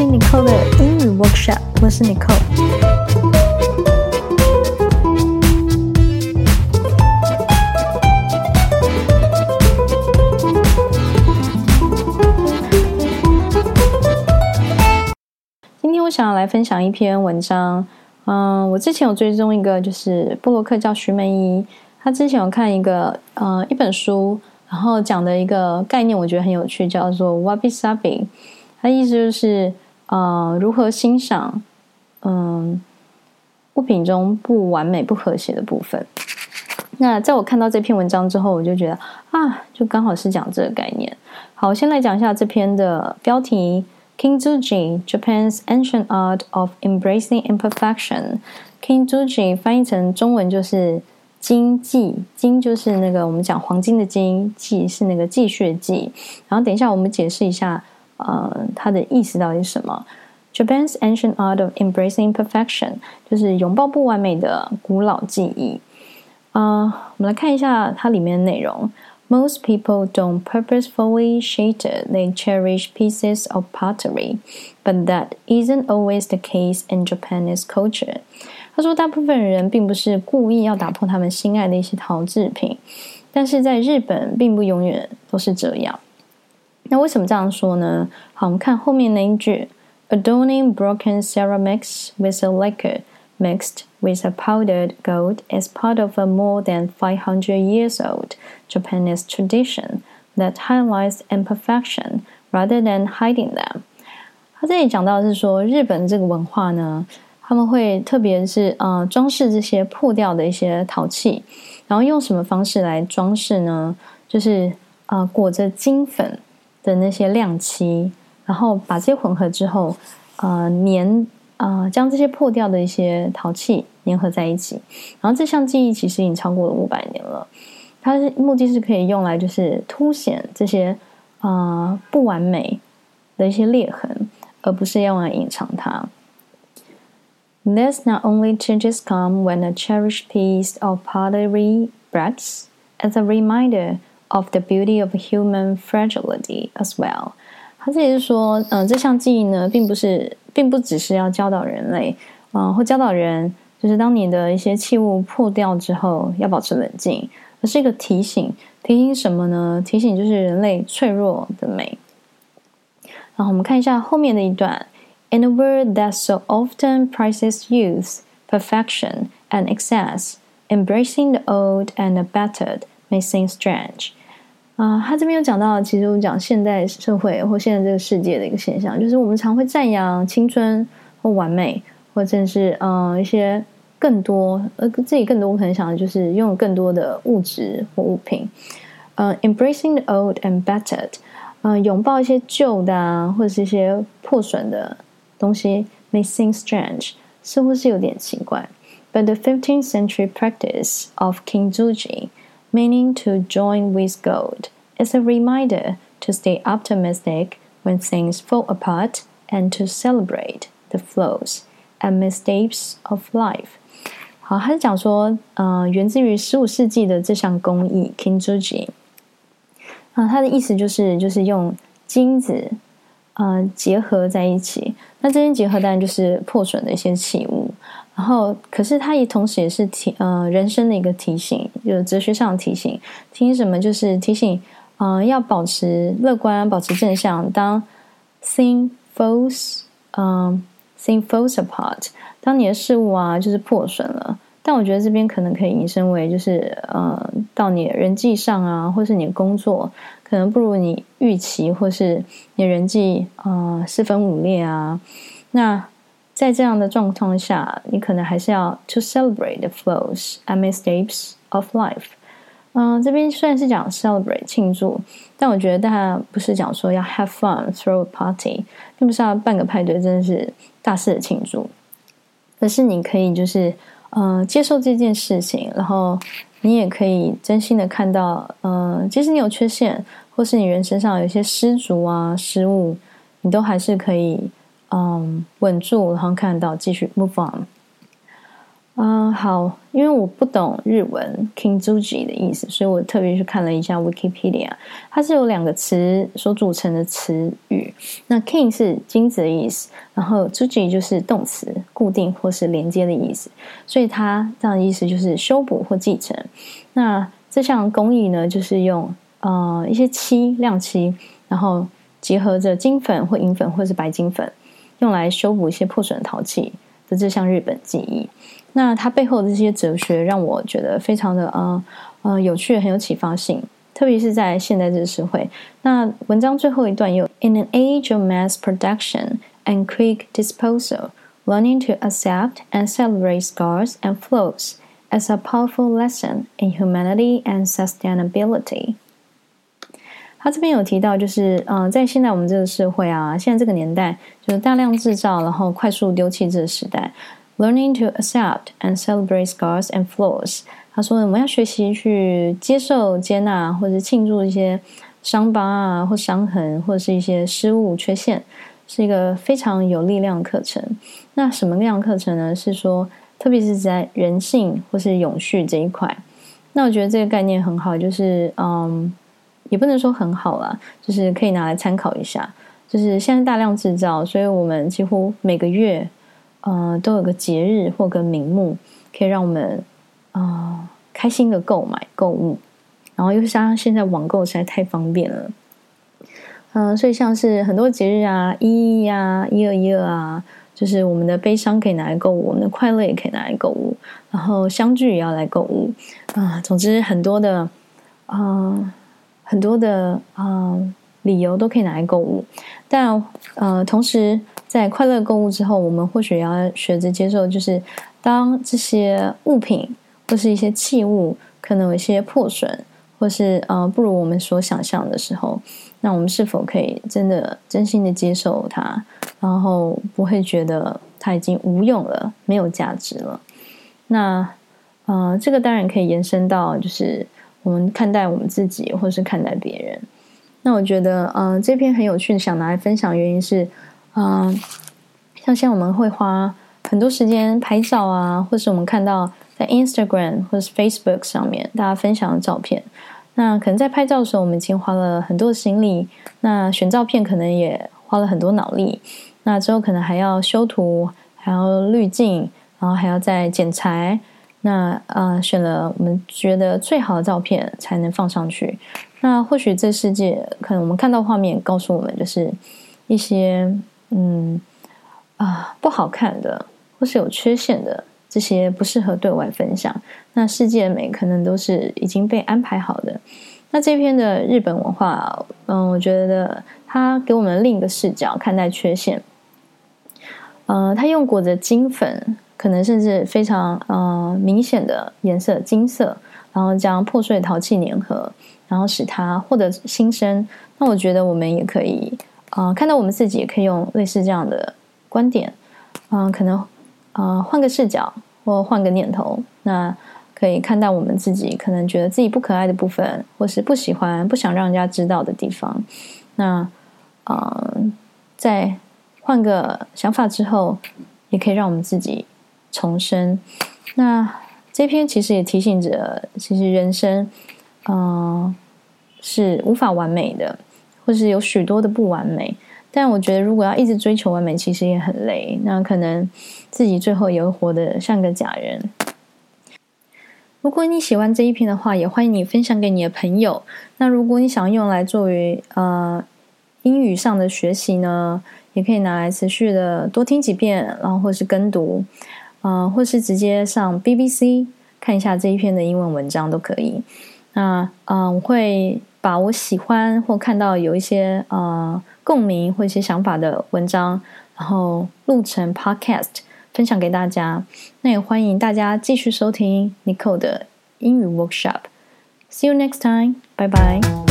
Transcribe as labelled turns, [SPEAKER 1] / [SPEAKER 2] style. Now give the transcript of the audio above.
[SPEAKER 1] 听 Nicole 的英语 Workshop，我是 Nicole。今天我想要来分享一篇文章。嗯，我之前有追踪一个就是布洛克叫徐梅姨，她之前有看一个呃一本书，然后讲的一个概念，我觉得很有趣，叫做 Wabi Sabi。它意思就是，呃，如何欣赏，嗯，物品中不完美、不和谐的部分。那在我看到这篇文章之后，我就觉得啊，就刚好是讲这个概念。好，先来讲一下这篇的标题：Kintsugi, Japan's Ancient Art of Embracing Imperfection。Kintsugi 翻译成中文就是金继，金就是那个我们讲黄金的金，继是那个继续的继。然后等一下我们解释一下。呃，它的意思到底是什么？Japan's ancient art of embracing perfection 就是拥抱不完美的古老技艺。呃，我们来看一下它里面的内容。Most people don't purposefully shatter; they cherish pieces of pottery, but that isn't always the case in Japanese culture。他说，大部分人并不是故意要打破他们心爱的一些陶制品，但是在日本，并不永远都是这样。那为什么这样说呢？好，我们看后面那一句：Adorning broken ceramics with a lacquer mixed with a powdered gold is part of a more than five hundred years old Japanese tradition that highlights imperfection rather than hiding them。他这里讲到是说，日本这个文化呢，他们会特别是呃装饰这些破掉的一些陶器，然后用什么方式来装饰呢？就是呃裹着金粉。的那些亮漆，然后把这些混合之后，呃，粘，呃，将这些破掉的一些陶器粘合在一起。然后这项技艺其实已经超过了五百年了。它的目的是可以用来就是凸显这些呃不完美的一些裂痕，而不是用来隐藏它。This not only changes come when a cherished piece of pottery breaks as a reminder. Of the beauty of human fragility as well。他这里是说，嗯、呃，这项技艺呢，并不是，并不只是要教导人类，嗯、呃，或教导人，就是当你的一些器物破掉之后，要保持冷静，而是一个提醒。提醒什么呢？提醒就是人类脆弱的美。然后我们看一下后面的一段：In a world that so often prizes youth, perfection, and excess, embracing the old and the battered may seem strange. 啊，他这边有讲到，其实我们讲现代社会或现在这个世界的一个现象，就是我们常会赞扬青春或完美，或者是嗯、呃、一些更多，呃自己更多我可能想的就是拥有更多的物质或物品。呃，embracing the old and battered，呃，拥抱一些旧的啊，或者是一些破损的东西，may seem strange，似乎是有点奇怪。But the fifteenth century practice of kintsugi Meaning to join with gold is a reminder to stay optimistic when things fall apart and to celebrate the flaws and mistakes of life。好，他是讲说，呃，源自于十五世纪的这项工艺 Kintsugi。啊，它的意思就是，就是用金子， 呃，结合在一起。那这边结合当然就是破损的一些器物。然后，可是它也同时也是提呃人生的一个提醒，就是哲学上的提醒。提醒什么？就是提醒，嗯、呃，要保持乐观，保持正向。当 thing falls，嗯，thing falls apart，当你的事物啊就是破损了。但我觉得这边可能可以引申为，就是呃，到你人际上啊，或是你的工作可能不如你预期，或是你人际啊、呃、四分五裂啊，那。在这样的状况下，你可能还是要 to celebrate the flows and mistakes of life。嗯，这边虽然是讲 celebrate 庆祝，但我觉得大家不是讲说要 have fun throw a party，并不是要办个派对，真的是大肆的庆祝，而是你可以就是嗯接受这件事情，然后你也可以真心的看到，嗯，即使你有缺陷，或是你人身上有一些失足啊失误，你都还是可以。嗯，稳住，然后看到继续 move on。嗯、好，因为我不懂日文 “kintsugi” 的意思，所以我特别去看了一下 Wikipedia。它是由两个词所组成的词语。那 king 是金子的意思，然后 “tsugi” 就是动词，固定或是连接的意思。所以它这样的意思就是修补或继承。那这项工艺呢，就是用呃一些漆、亮漆，然后结合着金粉或银粉或是白金粉，用来修补一些破损陶器的这项日本技艺。那它背后的这些哲学让我觉得非常的呃呃有趣，很有启发性，特别是在现代这个社会。那文章最后一段有：In an age of mass production and quick disposal, learning to accept and celebrate scars and flaws as a powerful lesson in humanity and sustainability。 他这边有提到，就是呃，在现在我们这个社会啊，现在这个年代，就是大量制造，然后快速丢弃这个时代。Learning to accept and celebrate scars and flaws。他说，我们要学习去接受、接纳或者庆祝一些伤疤啊，或伤痕，或者是一些失误、缺陷，是一个非常有力量的课程。那什么力量课程呢？是说，特别是在人性或是永续这一块。那我觉得这个概念很好，就是嗯，也不能说很好啦，就是可以拿来参考一下。就是现在大量制造，所以我们几乎每个月。呃，都有个节日或个名目，可以让我们啊、开心的购买购物，然后又加上现在网购实在太方便了，嗯、所以像是很多节日啊，一一啊，一二一二啊，就是我们的悲伤可以拿来购物，我们的快乐也可以拿来购物，然后相聚也要来购物啊、总之很多的啊、很多的啊、理由都可以拿来购物，但呃，同时。在快乐购物之后，我们或许要学着接受，就是当这些物品或是一些器物可能有一些破损，或是呃不如我们所想象的时候，那我们是否可以真的真心的接受它，然后不会觉得它已经无用了，没有价值了？那呃，这个当然可以延伸到，就是我们看待我们自己，或是看待别人。那我觉得，嗯、这篇很有趣，想拿来分享，原因是。嗯、呃，像现在我们会花很多时间拍照啊，或是我们看到在 Instagram 或是 Facebook 上面大家分享的照片，那可能在拍照的时候，我们已经花了很多的心力，那选照片可能也花了很多脑力，那之后可能还要修图，还要滤镜，然后还要再剪裁，那呃选了我们觉得最好的照片才能放上去。那或许这世界可能我们看到画面告诉我们，就是一些。嗯啊，不好看的或是有缺陷的这些不适合对外分享。那世界美可能都是已经被安排好的。那这篇的日本文化，嗯，我觉得它给我们另一个视角看待缺陷。嗯，他用裹着金粉，可能甚至非常呃明显的颜色金色，然后将破碎陶器粘合，然后使它获得新生。那我觉得我们也可以。呃，看到我们自己也可以用类似这样的观点，嗯、可能、呃、换个视角或换个念头，那可以看到我们自己可能觉得自己不可爱的部分，或是不喜欢、不想让人家知道的地方。那啊、呃，在换个想法之后，也可以让我们自己重生。那这篇其实也提醒着，其实人生，嗯、是无法完美的。或是有许多的不完美，但我觉得如果要一直追求完美，其实也很累。那可能自己最后也会活得像个假人。如果你喜欢这一篇的话，也欢迎你分享给你的朋友。那如果你想用来作为呃英语上的学习呢，也可以拿来持续的多听几遍，然后或是跟读，呃，或是直接上 BBC 看一下这一篇的英文文章都可以。那嗯、我会。把我喜欢或看到有一些呃共鸣或一些想法的文章，然后录成 podcast 分享给大家。那也欢迎大家继续收听 Nicole 的英语 workshop。See you next time，拜拜。